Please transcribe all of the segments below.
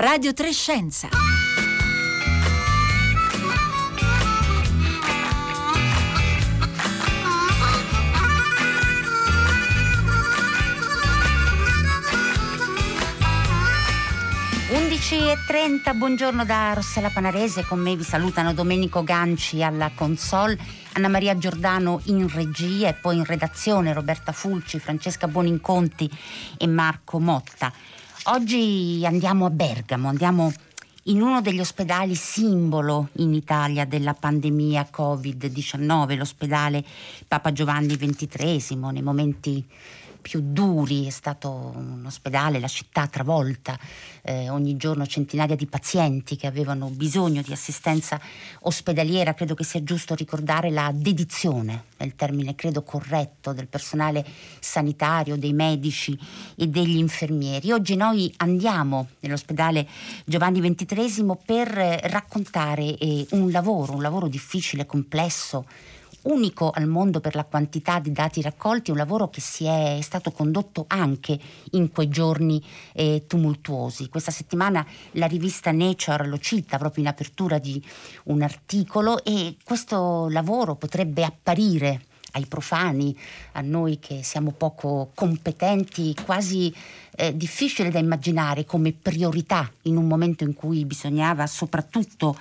Radio Trescenza. 11.30, buongiorno da Rossella Panarese, con me vi salutano Domenico Ganci alla console, Anna Maria Giordano in regia e poi in redazione Roberta Fulci, Francesca Buoninconti e Marco Motta. Oggi andiamo a Bergamo, andiamo in uno degli ospedali simbolo in Italia della pandemia Covid-19, l'ospedale Papa Giovanni XXIII, nei momenti più duri, è stato un ospedale, la città travolta, eh, ogni giorno centinaia di pazienti che avevano bisogno di assistenza ospedaliera, credo che sia giusto ricordare la dedizione, il termine credo corretto, del personale sanitario, dei medici e degli infermieri. Oggi noi andiamo nell'ospedale Giovanni XXIII per raccontare eh, un lavoro, un lavoro difficile, complesso, unico al mondo per la quantità di dati raccolti, un lavoro che si è, stato condotto anche in quei giorni eh, tumultuosi. Questa settimana la rivista Nature lo cita proprio in apertura di un articolo e questo lavoro potrebbe apparire ai profani, a noi che siamo poco competenti, quasi eh, difficile da immaginare come priorità in un momento in cui bisognava soprattutto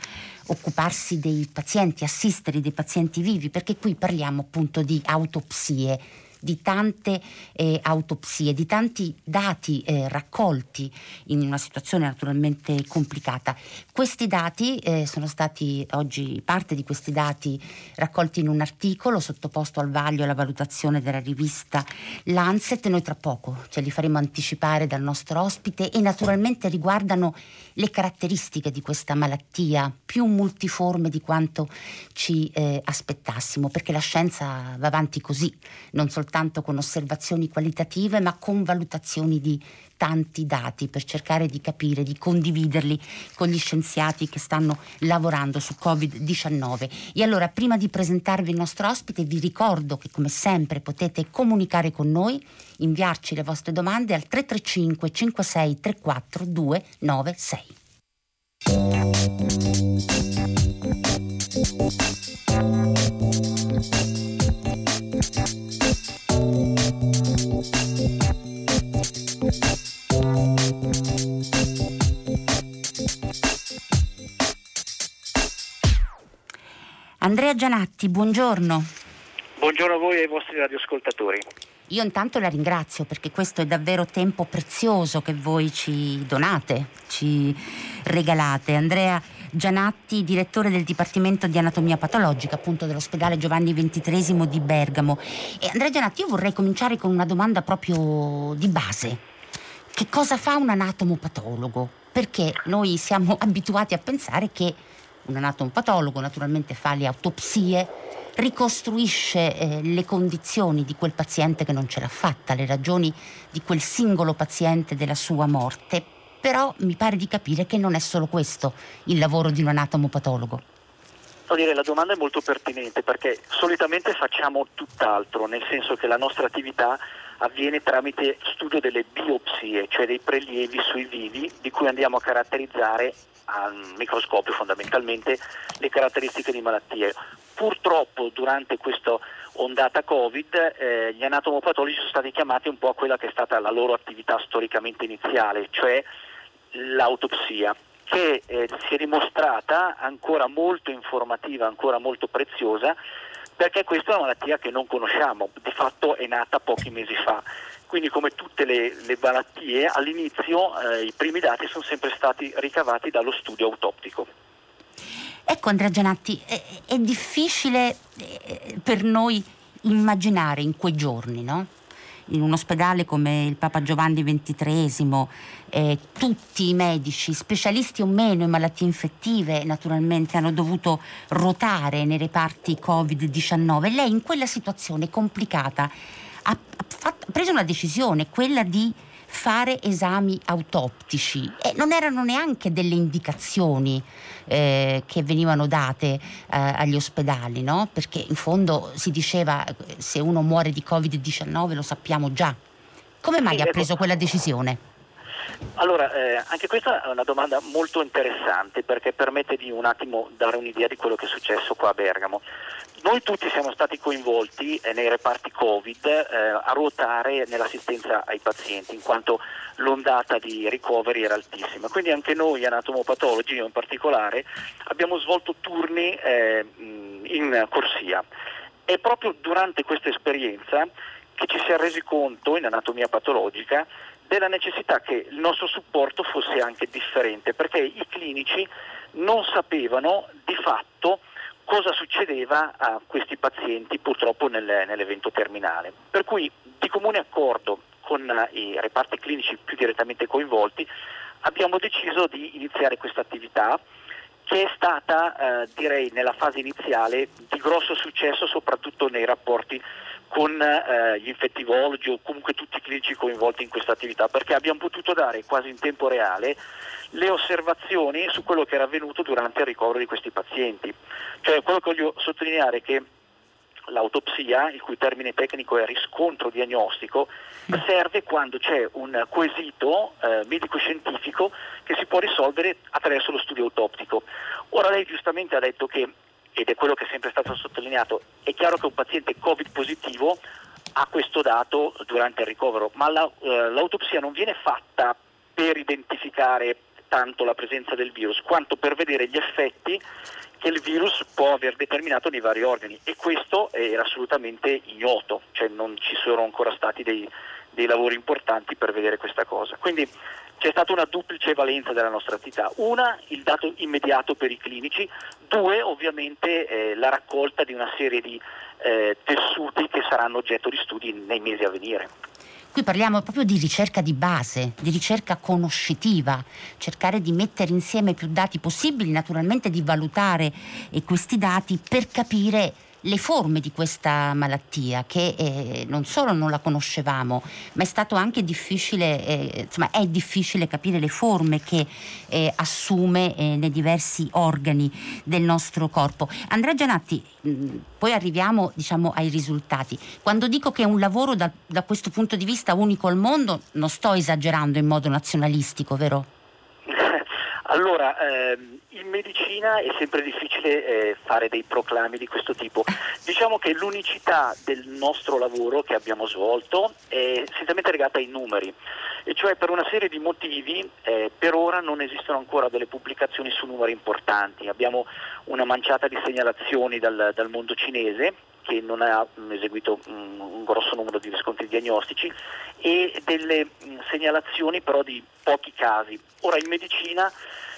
occuparsi dei pazienti, assistere dei pazienti vivi, perché qui parliamo appunto di autopsie di tante eh, autopsie, di tanti dati eh, raccolti in una situazione naturalmente complicata. Questi dati eh, sono stati oggi, parte di questi dati raccolti in un articolo sottoposto al vaglio e alla valutazione della rivista Lancet. Noi tra poco ce li faremo anticipare dal nostro ospite e naturalmente riguardano le caratteristiche di questa malattia più multiforme di quanto ci eh, aspettassimo, perché la scienza va avanti così, non soltanto soltanto con osservazioni qualitative, ma con valutazioni di tanti dati per cercare di capire, di condividerli con gli scienziati che stanno lavorando su Covid-19. E allora, prima di presentarvi il nostro ospite, vi ricordo che come sempre potete comunicare con noi, inviarci le vostre domande al 335 56 34 296. Andrea Gianatti, buongiorno. Buongiorno a voi e ai vostri radioascoltatori. Io intanto la ringrazio perché questo è davvero tempo prezioso che voi ci donate, ci regalate. Andrea Gianatti, direttore del Dipartimento di Anatomia Patologica, appunto dell'ospedale Giovanni XXIII di Bergamo. E Andrea Gianatti, io vorrei cominciare con una domanda proprio di base. Che cosa fa un anatomopatologo? Perché noi siamo abituati a pensare che un anatomopatologo naturalmente fa le autopsie, ricostruisce eh, le condizioni di quel paziente che non ce l'ha fatta, le ragioni di quel singolo paziente della sua morte, però mi pare di capire che non è solo questo il lavoro di un anatomopatologo. Dire, la domanda è molto pertinente perché solitamente facciamo tutt'altro, nel senso che la nostra attività avviene tramite studio delle biopsie, cioè dei prelievi sui vivi di cui andiamo a caratterizzare al microscopio fondamentalmente le caratteristiche di malattie. Purtroppo durante questa ondata Covid eh, gli anatomopatologi sono stati chiamati un po' a quella che è stata la loro attività storicamente iniziale, cioè l'autopsia che eh, si è dimostrata ancora molto informativa, ancora molto preziosa perché questa è una malattia che non conosciamo, di fatto è nata pochi mesi fa. Quindi come tutte le, le malattie all'inizio eh, i primi dati sono sempre stati ricavati dallo studio autoptico. Ecco Andrea Gianatti, è, è difficile eh, per noi immaginare in quei giorni, no? In un ospedale come il Papa Giovanni XXIII, eh, tutti i medici, specialisti o meno in malattie infettive, naturalmente hanno dovuto ruotare nei reparti Covid-19. Lei in quella situazione complicata ha, fatto, ha preso una decisione, quella di fare esami autoptici e non erano neanche delle indicazioni eh, che venivano date eh, agli ospedali, no? perché in fondo si diceva se uno muore di Covid-19 lo sappiamo già. Come mai ha preso quella decisione? Allora, eh, anche questa è una domanda molto interessante perché permette di un attimo dare un'idea di quello che è successo qua a Bergamo. Noi tutti siamo stati coinvolti eh, nei reparti Covid eh, a ruotare nell'assistenza ai pazienti, in quanto l'ondata di ricoveri era altissima. Quindi anche noi anatomopatologi in particolare abbiamo svolto turni eh, in corsia. È proprio durante questa esperienza che ci si è resi conto in anatomia patologica della necessità che il nostro supporto fosse anche differente, perché i clinici non sapevano di fatto cosa succedeva a questi pazienti purtroppo nel, nell'evento terminale. Per cui di comune accordo con i reparti clinici più direttamente coinvolti abbiamo deciso di iniziare questa attività che è stata eh, direi nella fase iniziale di grosso successo soprattutto nei rapporti con eh, gli infettivologi o comunque tutti i clinici coinvolti in questa attività, perché abbiamo potuto dare quasi in tempo reale le osservazioni su quello che era avvenuto durante il ricovero di questi pazienti. Cioè, quello che voglio sottolineare è che l'autopsia, il cui termine tecnico è riscontro diagnostico, serve quando c'è un quesito eh, medico-scientifico che si può risolvere attraverso lo studio autoptico. Ora lei giustamente ha detto che ed è quello che è sempre stato sottolineato, è chiaro che un paziente Covid positivo ha questo dato durante il ricovero, ma la, eh, l'autopsia non viene fatta per identificare tanto la presenza del virus, quanto per vedere gli effetti che il virus può aver determinato nei vari organi e questo era assolutamente ignoto, cioè non ci sono ancora stati dei, dei lavori importanti per vedere questa cosa. Quindi c'è stata una duplice valenza della nostra attività. Una, il dato immediato per i clinici, due, ovviamente eh, la raccolta di una serie di eh, tessuti che saranno oggetto di studi nei mesi a venire. Qui parliamo proprio di ricerca di base, di ricerca conoscitiva, cercare di mettere insieme più dati possibili, naturalmente di valutare eh, questi dati per capire le forme di questa malattia che eh, non solo non la conoscevamo, ma è stato anche difficile, eh, insomma è difficile capire le forme che eh, assume eh, nei diversi organi del nostro corpo. Andrea Gianatti, mh, mm, poi arriviamo diciamo, ai risultati. Quando dico che è un lavoro da, da questo punto di vista unico al mondo, non sto esagerando in modo nazionalistico, vero? Allora, ehm, in medicina è sempre difficile eh, fare dei proclami di questo tipo. Diciamo che l'unicità del nostro lavoro che abbiamo svolto è strettamente legata ai numeri, e cioè per una serie di motivi eh, per ora non esistono ancora delle pubblicazioni su numeri importanti. Abbiamo una manciata di segnalazioni dal, dal mondo cinese che non ha mm, eseguito um, un grosso numero di riscontri diagnostici e delle um, segnalazioni però di pochi casi. Ora in medicina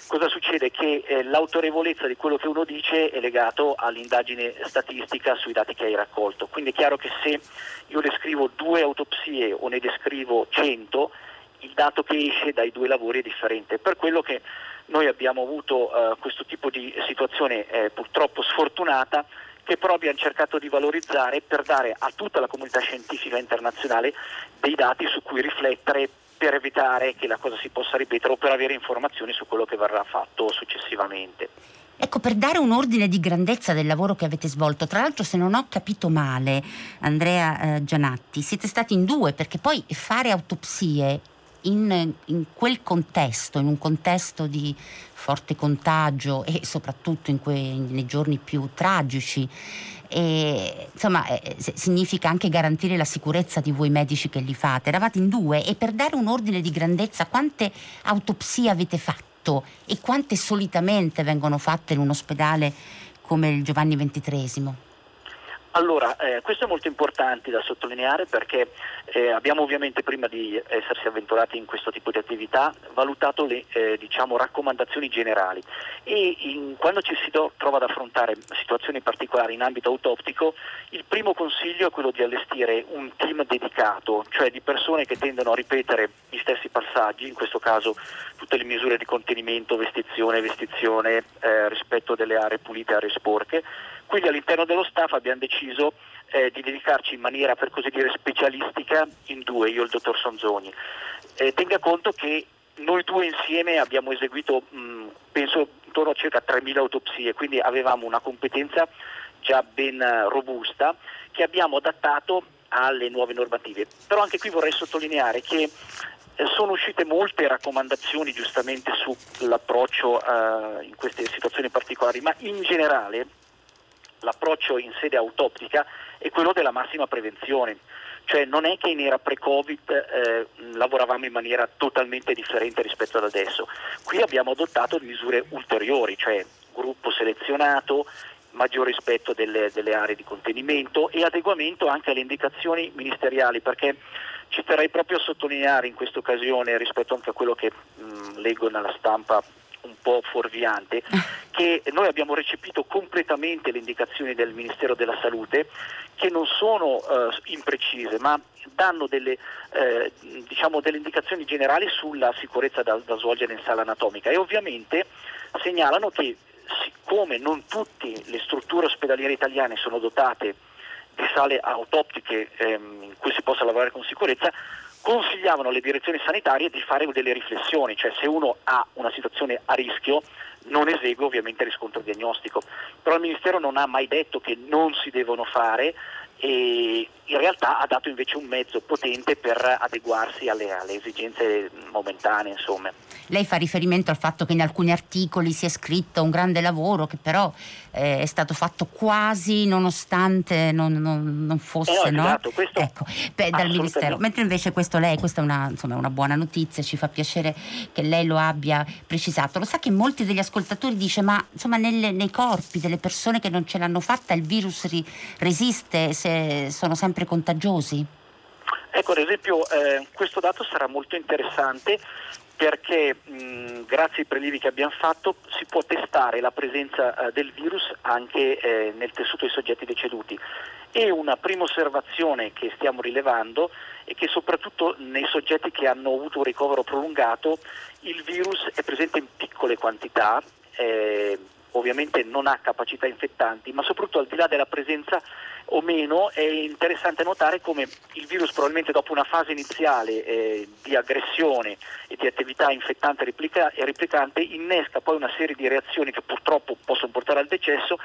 cosa succede? Che eh, l'autorevolezza di quello che uno dice è legato all'indagine statistica sui dati che hai raccolto. Quindi è chiaro che se io descrivo due autopsie o ne descrivo cento, il dato che esce dai due lavori è differente. Per quello che noi abbiamo avuto eh, questo tipo di situazione eh, purtroppo sfortunata che però abbiamo cercato di valorizzare per dare a tutta la comunità scientifica internazionale dei dati su cui riflettere per evitare che la cosa si possa ripetere o per avere informazioni su quello che verrà fatto successivamente. Ecco, per dare un ordine di grandezza del lavoro che avete svolto, tra l'altro se non ho capito male, Andrea eh, Gianatti, siete stati in due perché poi fare autopsie in, in, quel contesto, in un contesto di forte contagio e soprattutto in que, nei giorni più tragici, e, insomma, eh, significa anche garantire la sicurezza di voi medici che li fate. Eravate in due e per dare un ordine di grandezza quante autopsie avete fatto e quante solitamente vengono fatte in un ospedale come il Giovanni XXIII? Allora, eh, questo è molto importante da sottolineare perché eh, abbiamo ovviamente prima di essersi avventurati in questo tipo di attività valutato le eh, diciamo, raccomandazioni generali. E in, quando ci si do, trova ad affrontare situazioni particolari in ambito autoptico il primo consiglio è quello di allestire un team dedicato, cioè di persone che tendono a ripetere gli stessi passaggi, in questo caso tutte le misure di contenimento, vestizione, vestizione, eh, rispetto delle aree pulite e aree sporche quindi all'interno dello staff abbiamo deciso eh, di dedicarci in maniera per così dire specialistica in due, io e il dottor Sonzoni. Eh, tenga conto che noi due insieme abbiamo eseguito mh, penso intorno a circa 3.000 autopsie, quindi avevamo una competenza già ben robusta che abbiamo adattato alle nuove normative. Però anche qui vorrei sottolineare che Eh, sono uscite molte raccomandazioni giustamente sull'approccio eh, in queste situazioni particolari, ma in generale l'approccio in sede autoptica è quello della massima prevenzione. Cioè non è che in era pre-Covid eh, lavoravamo in maniera totalmente differente rispetto ad adesso. Qui abbiamo adottato misure ulteriori, cioè gruppo selezionato, maggior rispetto delle, delle aree di contenimento e adeguamento anche alle indicazioni ministeriali, perché ci terrei proprio a sottolineare in questa occasione, rispetto anche a quello che mh, leggo nella stampa un po' fuorviante, che noi abbiamo recepito completamente le indicazioni del Ministero della Salute, che non sono eh, imprecise, ma danno delle, eh, diciamo delle, indicazioni generali sulla sicurezza da, da svolgere in sala anatomica. E ovviamente segnalano che siccome non tutte le strutture ospedaliere italiane sono dotate di sale autoptiche ehm, in cui si possa lavorare con sicurezza, consigliavano alle direzioni sanitarie di fare delle riflessioni, cioè se uno ha una situazione a rischio non esegue ovviamente il riscontro diagnostico, però il Ministero non ha mai detto che non si devono fare e in realtà ha dato invece un mezzo potente per adeguarsi alle, alle esigenze momentanee. Insomma. Lei fa riferimento al fatto che in alcuni articoli si è scritto un grande lavoro che però eh, è stato fatto quasi nonostante non, non, non fosse eh no, esatto, questo, ecco, beh, dal Ministero. Mentre invece questo lei, questa è una, insomma, una, buona notizia, ci fa piacere che lei lo abbia precisato. Lo sa che molti degli ascoltatori dicono ma insomma nelle, nei corpi delle persone che non ce l'hanno fatta il virus ri, resiste, se sono sempre contagiosi? Ecco, ad esempio eh, questo dato sarà molto interessante perché mh, grazie ai prelievi che abbiamo fatto si può testare la presenza eh, del virus anche eh, nel tessuto dei soggetti deceduti e una prima osservazione che stiamo rilevando è che soprattutto nei soggetti che hanno avuto un ricovero prolungato il virus è presente in piccole quantità, eh, ovviamente non ha capacità infettanti, ma soprattutto al di là della presenza o meno, è interessante notare come il virus probabilmente dopo una fase iniziale eh, di aggressione e di attività infettante replica- e replicante innesca poi una serie di reazioni che purtroppo possono portare al decesso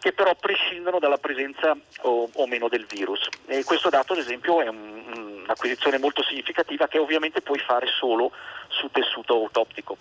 che però prescindono dalla presenza o, o meno del virus. E questo dato ad esempio è un, un'acquisizione molto significativa che ovviamente puoi fare solo su tessuto autoptico.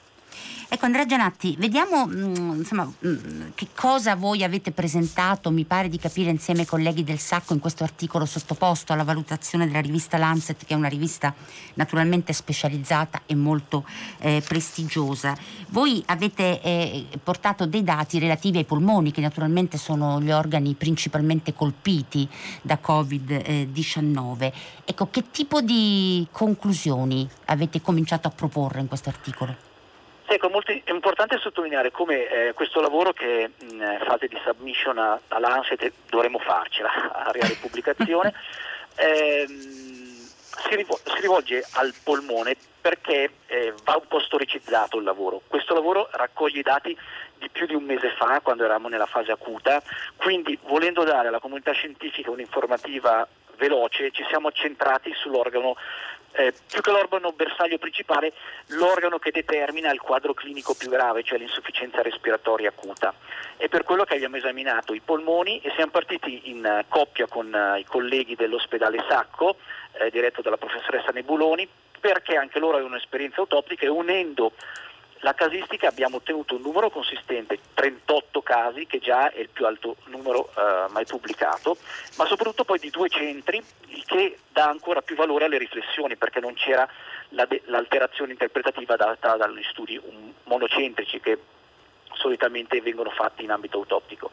Ecco Andrea Gianatti, vediamo mm, insomma, mm, che cosa voi avete presentato, mi pare di capire insieme ai colleghi del Sacco in questo articolo sottoposto alla valutazione della rivista Lancet, che è una rivista naturalmente specializzata e molto eh, prestigiosa. Voi avete eh, portato dei dati relativi ai polmoni, che naturalmente sono gli organi principalmente colpiti da Covid-19. Ecco, che tipo di conclusioni avete cominciato a proporre in questo articolo? Ecco, molto, è importante sottolineare come eh, questo lavoro che è in fase di submission a, all'ANSET dovremo farcela a reale pubblicazione, ehm, si, rivol- si, rivolge al polmone perché eh, va un po' storicizzato il lavoro. Questo lavoro raccoglie i dati di più di un mese fa, quando eravamo nella fase acuta, quindi volendo dare alla comunità scientifica un'informativa veloce ci siamo centrati sull'organo eh, più che l'organo bersaglio principale, l'organo che determina il quadro clinico più grave, cioè l'insufficienza respiratoria acuta. È per quello che abbiamo esaminato i polmoni e siamo partiti in uh, coppia con uh, i colleghi dell'ospedale Sacco, eh, diretto dalla professoressa Nebuloni, perché anche loro avevano un'esperienza autoptica e unendo la casistica abbiamo ottenuto un numero consistente, 38 casi, che già è il più alto numero eh, mai pubblicato, ma soprattutto poi di due centri, il che dà ancora più valore alle riflessioni, perché non c'era la de- l'alterazione interpretativa data dagli studi monocentrici che solitamente vengono fatti in ambito autoptico.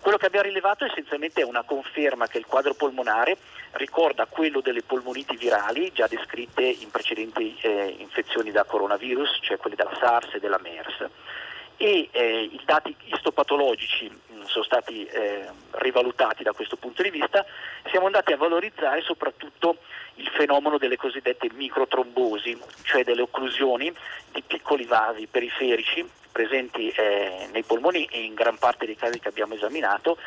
Quello che abbiamo rilevato essenzialmente è una conferma che il quadro polmonare ricorda quello delle polmoniti virali già descritte in precedenti eh, infezioni da coronavirus, cioè quelle della SARS e della MERS. E eh, i dati istopatologici mh, mm, sono stati eh, rivalutati da questo punto di vista, siamo andati a valorizzare soprattutto il fenomeno delle cosiddette microtrombosi, cioè delle occlusioni di piccoli vasi periferici presenti eh, nei polmoni e in gran parte dei casi che abbiamo esaminato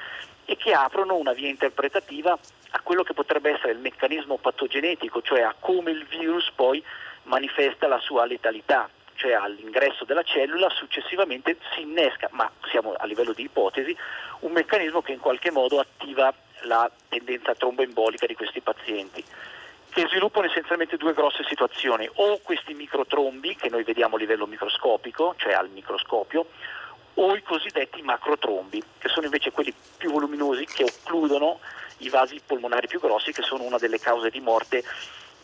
e che aprono una via interpretativa a quello che potrebbe essere il meccanismo patogenetico, cioè a come il virus poi manifesta la sua letalità, cioè all'ingresso della cellula successivamente si innesca, ma siamo a livello di ipotesi, un meccanismo che in qualche modo attiva la tendenza tromboembolica di questi pazienti. Che sviluppano essenzialmente due grosse situazioni, o questi microtrombi che noi vediamo a livello microscopico, cioè al microscopio, o i cosiddetti macrotrombi, che sono invece quelli più voluminosi che occludono i vasi polmonari più grossi, che sono una delle cause di morte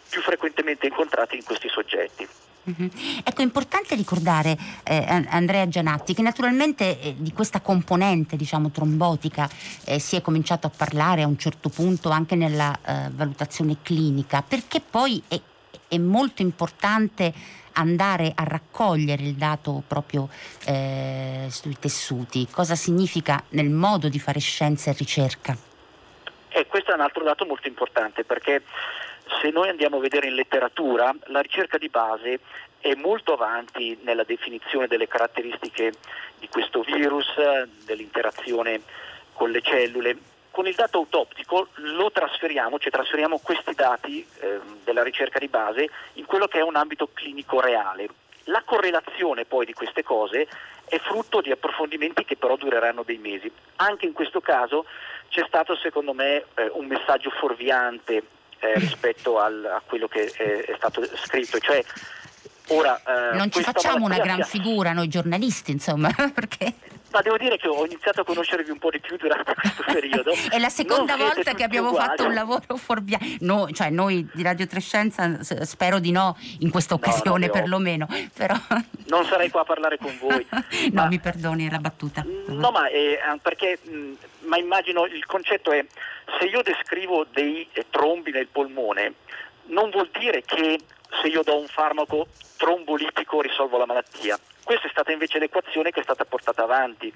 più frequentemente incontrate in questi soggetti. Uh-huh. Ecco, è importante ricordare, eh, Andrea Gianatti, che naturalmente eh, di questa componente diciamo, trombotica eh, si è cominciato a parlare a un certo punto anche nella eh, valutazione clinica, perché poi è, è, molto importante andare a raccogliere il dato proprio eh, sui tessuti. Cosa significa nel modo di fare scienza e ricerca? E questo è un altro dato molto importante perché se noi andiamo a vedere in letteratura, la ricerca di base è molto avanti nella definizione delle caratteristiche di questo virus, dell'interazione con le cellule. Con il dato autoptico lo trasferiamo, cioè trasferiamo questi dati eh, della ricerca di base in quello che è un ambito clinico reale. La correlazione poi di queste cose è frutto di approfondimenti che però dureranno dei mesi. Anche in questo caso c'è stato secondo me eh, un messaggio fuorviante rispetto al, a quello che è, è stato scritto, cioè Ora, eh, non ci facciamo una gran figura noi giornalisti, insomma, perché... Ma devo dire che ho iniziato a conoscervi un po' di più durante questo periodo. È la seconda non volta che abbiamo uguali. fatto un lavoro fuorviante. No, cioè noi di Radio Trescenza spero di no in questa occasione no, perlomeno. Però... Non sarei qua a parlare con voi. no, ma... mi perdoni, la battuta. No, ma eh, perché mh, ma immagino il concetto è se io descrivo dei eh, trombi nel polmone, non vuol dire che se io do un farmaco trombolitico risolvo la malattia. Questa è stata invece l'equazione che è stata portata avanti,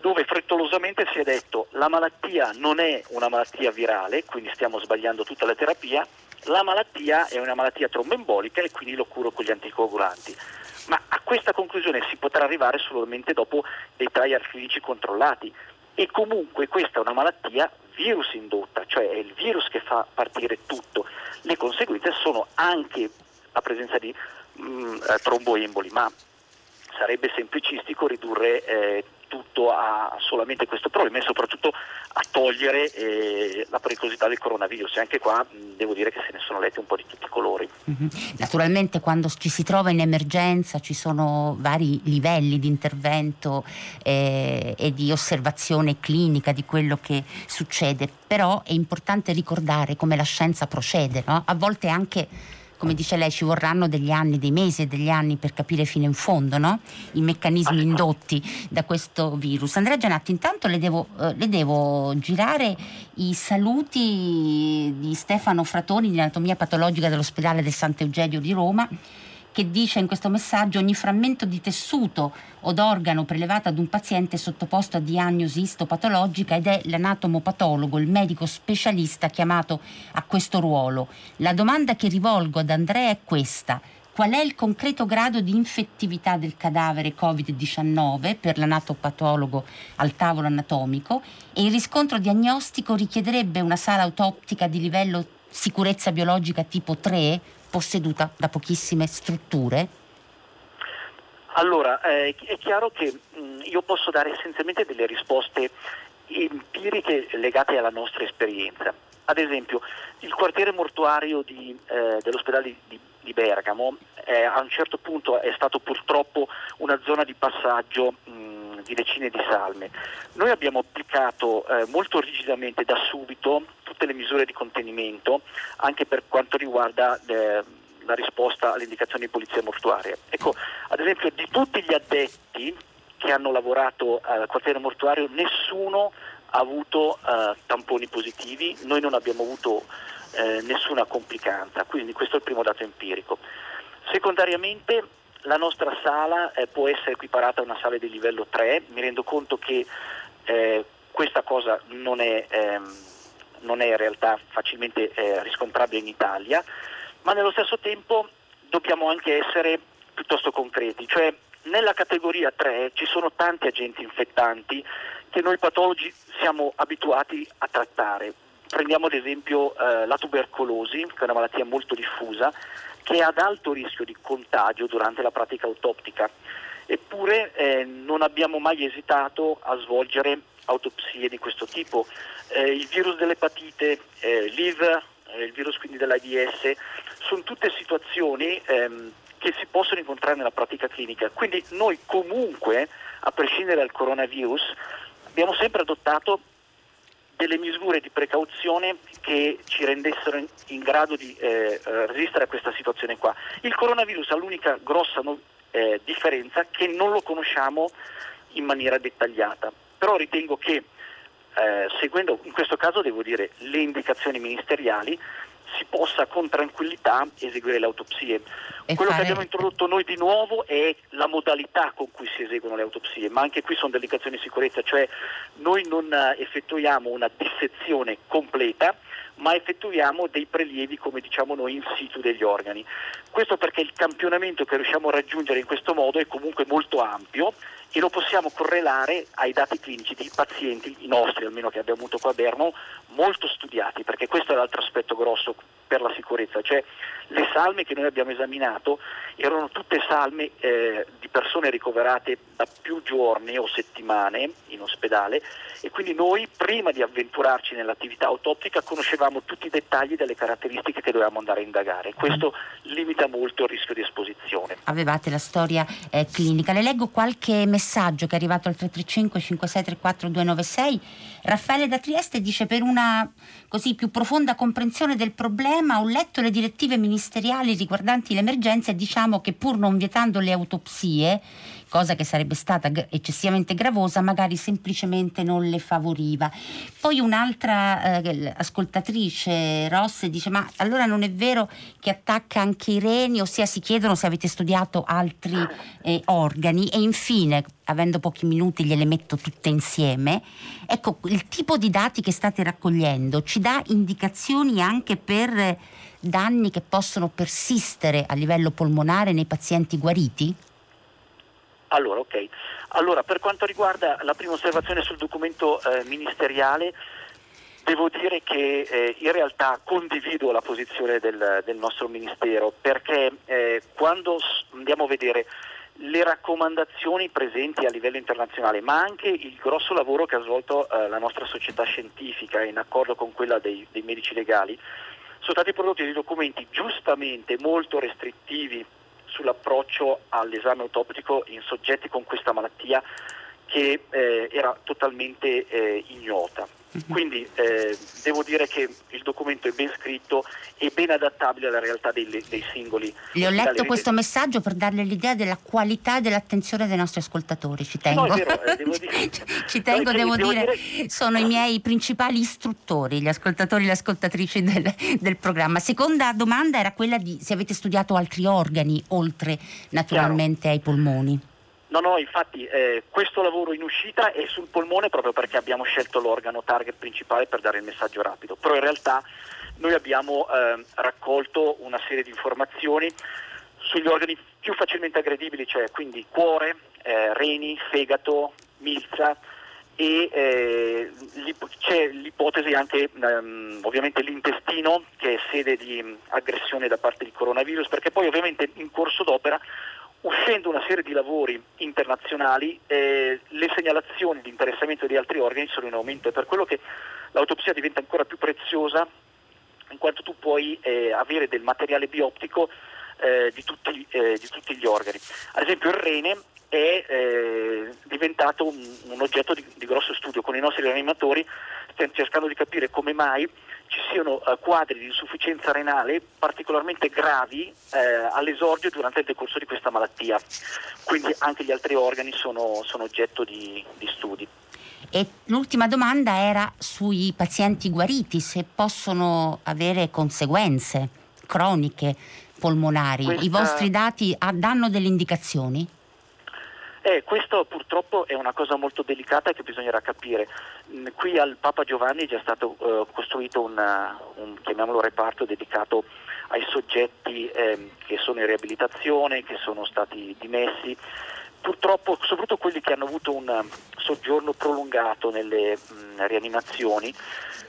dove frettolosamente si è detto la malattia non è una malattia virale, quindi stiamo sbagliando tutta la terapia, la malattia è una malattia tromboembolica e quindi lo curo con gli anticoagulanti. Ma a questa conclusione si potrà arrivare solamente dopo dei trial clinici controllati e comunque questa è una malattia virus indotta, cioè è il virus che fa partire tutto. Le conseguenze sono anche la presenza di mh, mm, eh, tromboemboli, ma sarebbe semplicistico ridurre eh, tutto a solamente questo problema e soprattutto a togliere eh, la pericolosità del coronavirus. E anche qua devo dire che se ne sono letti un po' di tutti i colori. Mm-hmm. Naturalmente quando ci si trova in emergenza ci sono vari livelli di intervento eh, e di osservazione clinica di quello che succede, però è importante ricordare come la scienza procede, no? a volte anche come dice lei, ci vorranno degli anni, dei mesi e degli anni per capire fino in fondo no? i meccanismi indotti da questo virus. Andrea Gianatti, intanto le devo, eh, le devo girare i saluti di Stefano Fratoni di Anatomia Patologica dell'ospedale del Sant'Eugenio di Roma che dice in questo messaggio ogni frammento di tessuto o d'organo prelevato ad un paziente sottoposto a diagnosi istopatologica ed è l'anatomopatologo, il medico specialista chiamato a questo ruolo. La domanda che rivolgo ad Andrea è questa. Qual è il concreto grado di infettività del cadavere Covid-19 per l'anatopatologo al tavolo anatomico e il riscontro diagnostico richiederebbe una sala autoptica di livello sicurezza biologica tipo 3 posseduta da pochissime strutture? Allora, eh, è chiaro che mh, mm, io posso dare essenzialmente delle risposte empiriche legate alla nostra esperienza. Ad esempio, il quartiere mortuario di, eh, dell'ospedale di, di Bergamo eh, a un certo punto è stato purtroppo una zona di passaggio mh, mm, di decine di salme. Noi abbiamo applicato eh, molto rigidamente da subito tutte le misure di contenimento anche per quanto riguarda eh, la risposta alle indicazioni di polizia mortuaria. Ecco, ad esempio di tutti gli addetti che hanno lavorato al quartiere mortuario nessuno ha avuto eh, tamponi positivi, noi non abbiamo avuto eh, nessuna complicanza, quindi questo è il primo dato empirico. Secondariamente la nostra sala eh, può essere equiparata a una sala di livello 3, mi rendo conto che eh, questa cosa non è, ehm, non è, in realtà facilmente eh, riscontrabile in Italia, ma nello stesso tempo dobbiamo anche essere piuttosto concreti, cioè nella categoria 3 ci sono tanti agenti infettanti che noi patologi siamo abituati a trattare. Prendiamo ad esempio eh, la tubercolosi, che è una malattia molto diffusa, che è ad alto rischio di contagio durante la pratica autoptica. Eppure eh, non abbiamo mai esitato a svolgere autopsie di questo tipo. Eh, il virus dell'epatite, eh, l'IV, eh, il virus quindi dell'AIDS, sono tutte situazioni ehm, che si possono incontrare nella pratica clinica. Quindi noi comunque, a prescindere dal coronavirus, abbiamo sempre adottato delle misure di precauzione che ci rendessero in, in grado di eh, eh, resistere a questa situazione qua. Il coronavirus ha l'unica grossa no, eh, differenza che non lo conosciamo in maniera dettagliata, però ritengo che eh, seguendo in questo caso devo dire le indicazioni ministeriali si possa con tranquillità eseguire le autopsie. E Quello fare... che abbiamo introdotto noi di nuovo è la modalità con cui si eseguono le autopsie, ma anche qui sono delle indicazioni di sicurezza, cioè noi non eh, effettuiamo una dissezione completa, ma effettuiamo dei prelievi, come diciamo noi, in situ degli organi. Questo perché il campionamento che riusciamo a raggiungere in questo modo è comunque molto ampio e lo possiamo correlare ai dati clinici dei pazienti, i nostri almeno che abbiamo avuto qua a Bermo, molto studiati, perché questo è l'altro aspetto grosso per la sicurezza, cioè le salme che noi abbiamo esaminato erano tutte salme eh, di persone ricoverate da più giorni o settimane in ospedale e quindi noi prima di avventurarci nell'attività autoptica conoscevamo tutti i dettagli delle caratteristiche che dovevamo andare a indagare. Questo limita molto il rischio di esposizione. Avevate la storia eh, clinica, le leggo qualche messaggio che è arrivato al 335 5634 296. Raffaele da Trieste dice per una così più profonda comprensione del problema ho letto le direttive ministeriali riguardanti l'emergenza e diciamo che pur non vietando le autopsie cosa che sarebbe stata eccessivamente gravosa, magari semplicemente non le favoriva. Poi un'altra eh, ascoltatrice, Rosse, dice ma allora non è vero che attacca anche i reni, ossia si chiedono se avete studiato altri eh, organi e infine avendo pochi minuti gliele metto tutte insieme. Ecco, il tipo di dati che state raccogliendo ci dà indicazioni anche per danni che possono persistere a livello polmonare nei pazienti guariti? Allora, ok. Allora, per quanto riguarda la prima osservazione sul documento eh, ministeriale, devo dire che eh, in realtà condivido la posizione del, del nostro Ministero perché eh, quando andiamo a vedere le raccomandazioni presenti a livello internazionale, ma anche il grosso lavoro che ha svolto eh, la nostra società scientifica in accordo con quella dei, dei medici legali, sono stati prodotti dei documenti giustamente molto restrittivi sull'approccio all'esame autoptico in soggetti con questa malattia che eh, era totalmente eh, ignota. Mhm. Quindi eh, devo dire che il documento è ben scritto e ben adattabile alla realtà dei, dei singoli. Le ho letto questo messaggio per darle l'idea della qualità e dell'attenzione dei nostri ascoltatori, ci tengo. No, vero, eh, devo dire. ci tengo, no, devo, devo dire, dire, sono i miei principali istruttori, gli ascoltatori e le ascoltatrici del, del, programma. Seconda domanda era quella di se avete studiato altri organi oltre naturalmente Chiaro. ai polmoni. No, no, infatti eh, questo lavoro in uscita è sul polmone proprio perché abbiamo scelto l'organo target principale per dare il messaggio rapido, però in realtà noi abbiamo eh, raccolto una serie di informazioni sugli organi più facilmente aggredibili, cioè quindi cuore, eh, reni, fegato, milza e eh, c'è l'ipotesi anche um, ovviamente l'intestino che è sede di aggressione da parte di coronavirus perché poi ovviamente in corso d'opera uscendo una serie di lavori internazionali, eh, le segnalazioni di interessamento di altri organi sono in aumento e per quello che l'autopsia diventa ancora più preziosa in quanto tu puoi eh, avere del materiale bioptico eh, di, tutti, eh, di, tutti, gli organi. Ad esempio il rene è eh, diventato un, un oggetto di, di, grosso studio. Con i nostri rianimatori stiamo cercando di capire come mai ci siano uh, quadri di insufficienza renale particolarmente gravi eh, all'esordio durante il decorso di questa malattia. Quindi anche gli altri organi sono, sono oggetto di, di studi. E l'ultima domanda era sui pazienti guariti, se possono avere conseguenze croniche polmonari. Questa... I vostri dati danno delle indicazioni? Eh, questo purtroppo è una cosa molto delicata che bisognerà capire. Mm, qui al Papa Giovanni è già stato eh, costruito una, un, chiamiamolo reparto dedicato ai soggetti eh, che sono in riabilitazione, che sono stati dimessi. Purtroppo, soprattutto quelli che hanno avuto un soggiorno prolungato nelle mh, mm, rianimazioni,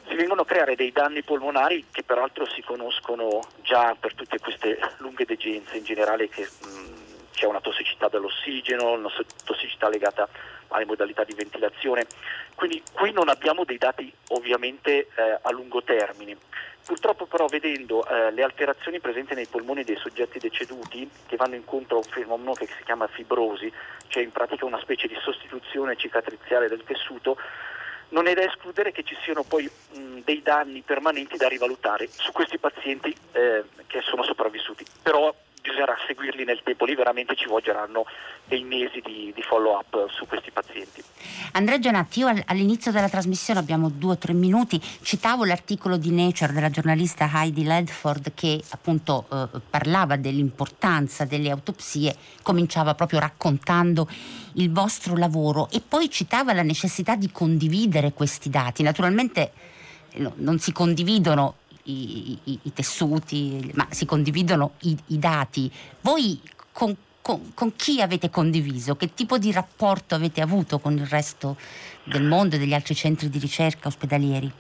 si vengono a creare dei danni polmonari che peraltro si conoscono già per tutte queste lunghe degenze in generale che mh, mm, c'è una tossicità dell'ossigeno, una tossicità legata alle modalità di ventilazione. Quindi qui non abbiamo dei dati ovviamente eh, a lungo termine, Purtroppo però vedendo eh, le alterazioni presenti nei polmoni dei soggetti deceduti che vanno incontro a un fenomeno che si chiama fibrosi, cioè in pratica una specie di sostituzione cicatriziale del tessuto, non è da escludere che ci siano poi mh, dei danni permanenti da rivalutare su questi pazienti eh, che sono sopravvissuti. Però bisognerà seguirli nel tempo, lì veramente ci voglieranno dei mesi di, di follow up su questi pazienti. Andrea Gianatti, io all'inizio della trasmissione abbiamo due o tre minuti, citavo l'articolo di Nature della giornalista Heidi Ledford che appunto eh, parlava dell'importanza delle autopsie, cominciava proprio raccontando il vostro lavoro e poi citava la necessità di condividere questi dati. Naturalmente no, non si condividono i, i, i tessuti, ma si condividono i, i dati. Voi con, con, con, chi avete condiviso? Che tipo di rapporto avete avuto con il resto del mondo e degli altri centri di ricerca ospedalieri?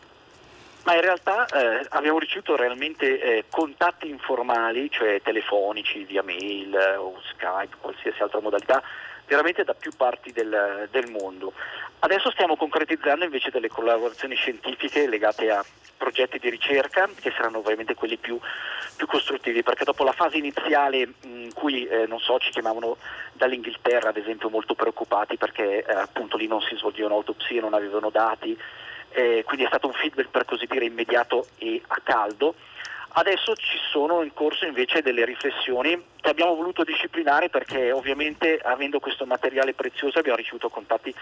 Ma in realtà eh, abbiamo ricevuto realmente eh, contatti informali, cioè telefonici, via mail o Skype, qualsiasi altra modalità, veramente da più parti del, del mondo. Adesso stiamo concretizzando invece delle collaborazioni scientifiche legate a progetti di ricerca che saranno ovviamente quelli più, più costruttivi perché dopo la fase iniziale in cui eh, non so, ci chiamavano dall'Inghilterra ad esempio molto preoccupati perché eh, appunto lì non si svolgevano autopsie, non avevano dati, eh, quindi è stato un feedback per così dire immediato e a caldo. Adesso ci sono in corso invece delle riflessioni che abbiamo voluto disciplinare perché ovviamente avendo questo materiale prezioso abbiamo ricevuto contatti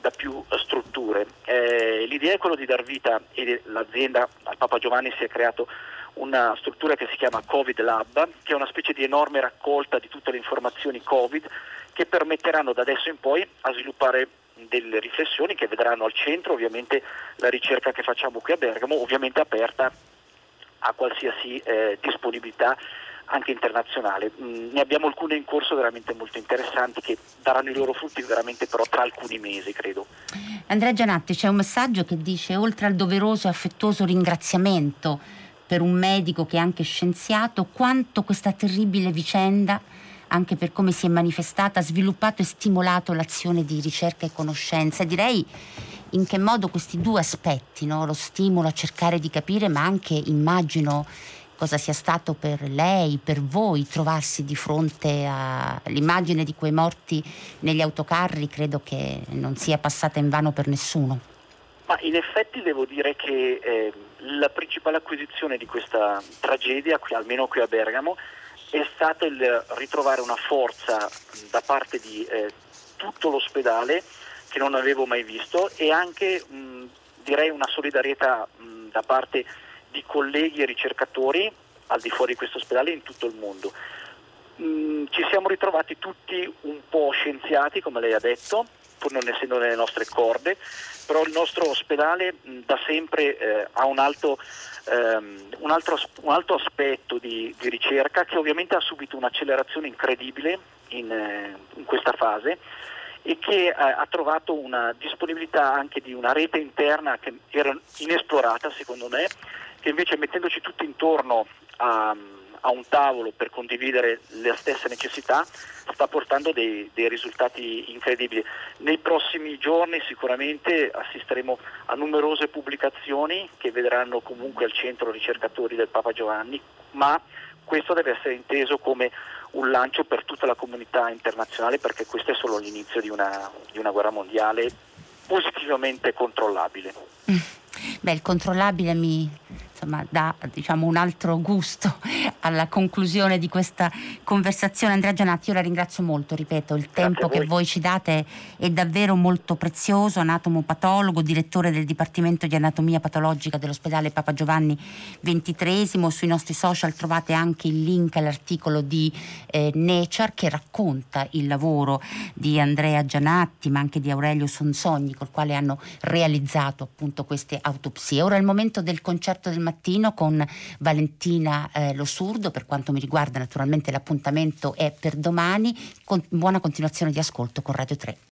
da più strutture. Eh, l'idea è quella di dar vita e l'azienda al Papa Giovanni si è creato una struttura che si chiama Covid Lab, che è una specie di enorme raccolta di tutte le informazioni Covid che permetteranno da adesso in poi a sviluppare delle riflessioni che vedranno al centro ovviamente la ricerca che facciamo qui a Bergamo, ovviamente aperta a qualsiasi eh, disponibilità anche internazionale. Mm, ne abbiamo alcune in corso veramente molto interessanti che daranno i loro frutti veramente però tra alcuni mesi, credo. Andrea Gianatti, c'è un messaggio che dice oltre al doveroso e affettuoso ringraziamento per un medico che è anche scienziato, quanto questa terribile vicenda anche per come si è manifestata, ha sviluppato e stimolato l'azione di ricerca e conoscenza. Direi in che modo questi due aspetti, no? lo stimolo a cercare di capire, ma anche immagino cosa sia stato per lei, per voi, trovarsi di fronte all'immagine di quei morti negli autocarri, credo che non sia passata in vano per nessuno. Ma in effetti devo dire che eh, la principale acquisizione di questa tragedia, qui, almeno qui a Bergamo, è stato il ritrovare una forza da parte di eh, tutto l'ospedale che non avevo mai visto e anche mh, direi una solidarietà mh, da parte di colleghi e ricercatori al di fuori di questo ospedale in tutto il mondo. Mh, ci siamo ritrovati tutti un po' scienziati, come lei ha detto, pur non essendo nelle nostre corde, però il nostro ospedale da sempre eh, ha un alto, ehm, un, altro, un alto, aspetto di, di, ricerca che ovviamente ha subito un'accelerazione incredibile in, eh, in questa fase e che eh, ha trovato una disponibilità anche di una rete interna che era inesplorata secondo me, che invece mettendoci tutti intorno a, a un tavolo per condividere le stesse necessità sta portando dei, dei, risultati incredibili. Nei prossimi giorni sicuramente assisteremo a numerose pubblicazioni che vedranno comunque al centro ricercatori del Papa Giovanni, ma questo deve essere inteso come un lancio per tutta la comunità internazionale perché questo è solo l'inizio di una, di una guerra mondiale positivamente controllabile. Beh, il controllabile mi, insomma, dà diciamo, un altro gusto alla conclusione di questa conversazione. Andrea Gianatti, io la ringrazio molto, ripeto, il tempo voi. che voi ci date è davvero molto prezioso, anatomopatologo, direttore del Dipartimento di Anatomia Patologica dell'ospedale Papa Giovanni XXIII. Sui nostri social trovate anche il link all'articolo di eh, Nature che racconta il lavoro di Andrea Gianatti, ma anche di Aurelio Sonsogni, col quale hanno realizzato appunto queste autopsie. Ora è il momento del concerto del mattino con Valentina eh, Lo Surdo, per quanto mi riguarda naturalmente l'appuntamento è per domani, con buona continuazione di ascolto con Radio 3.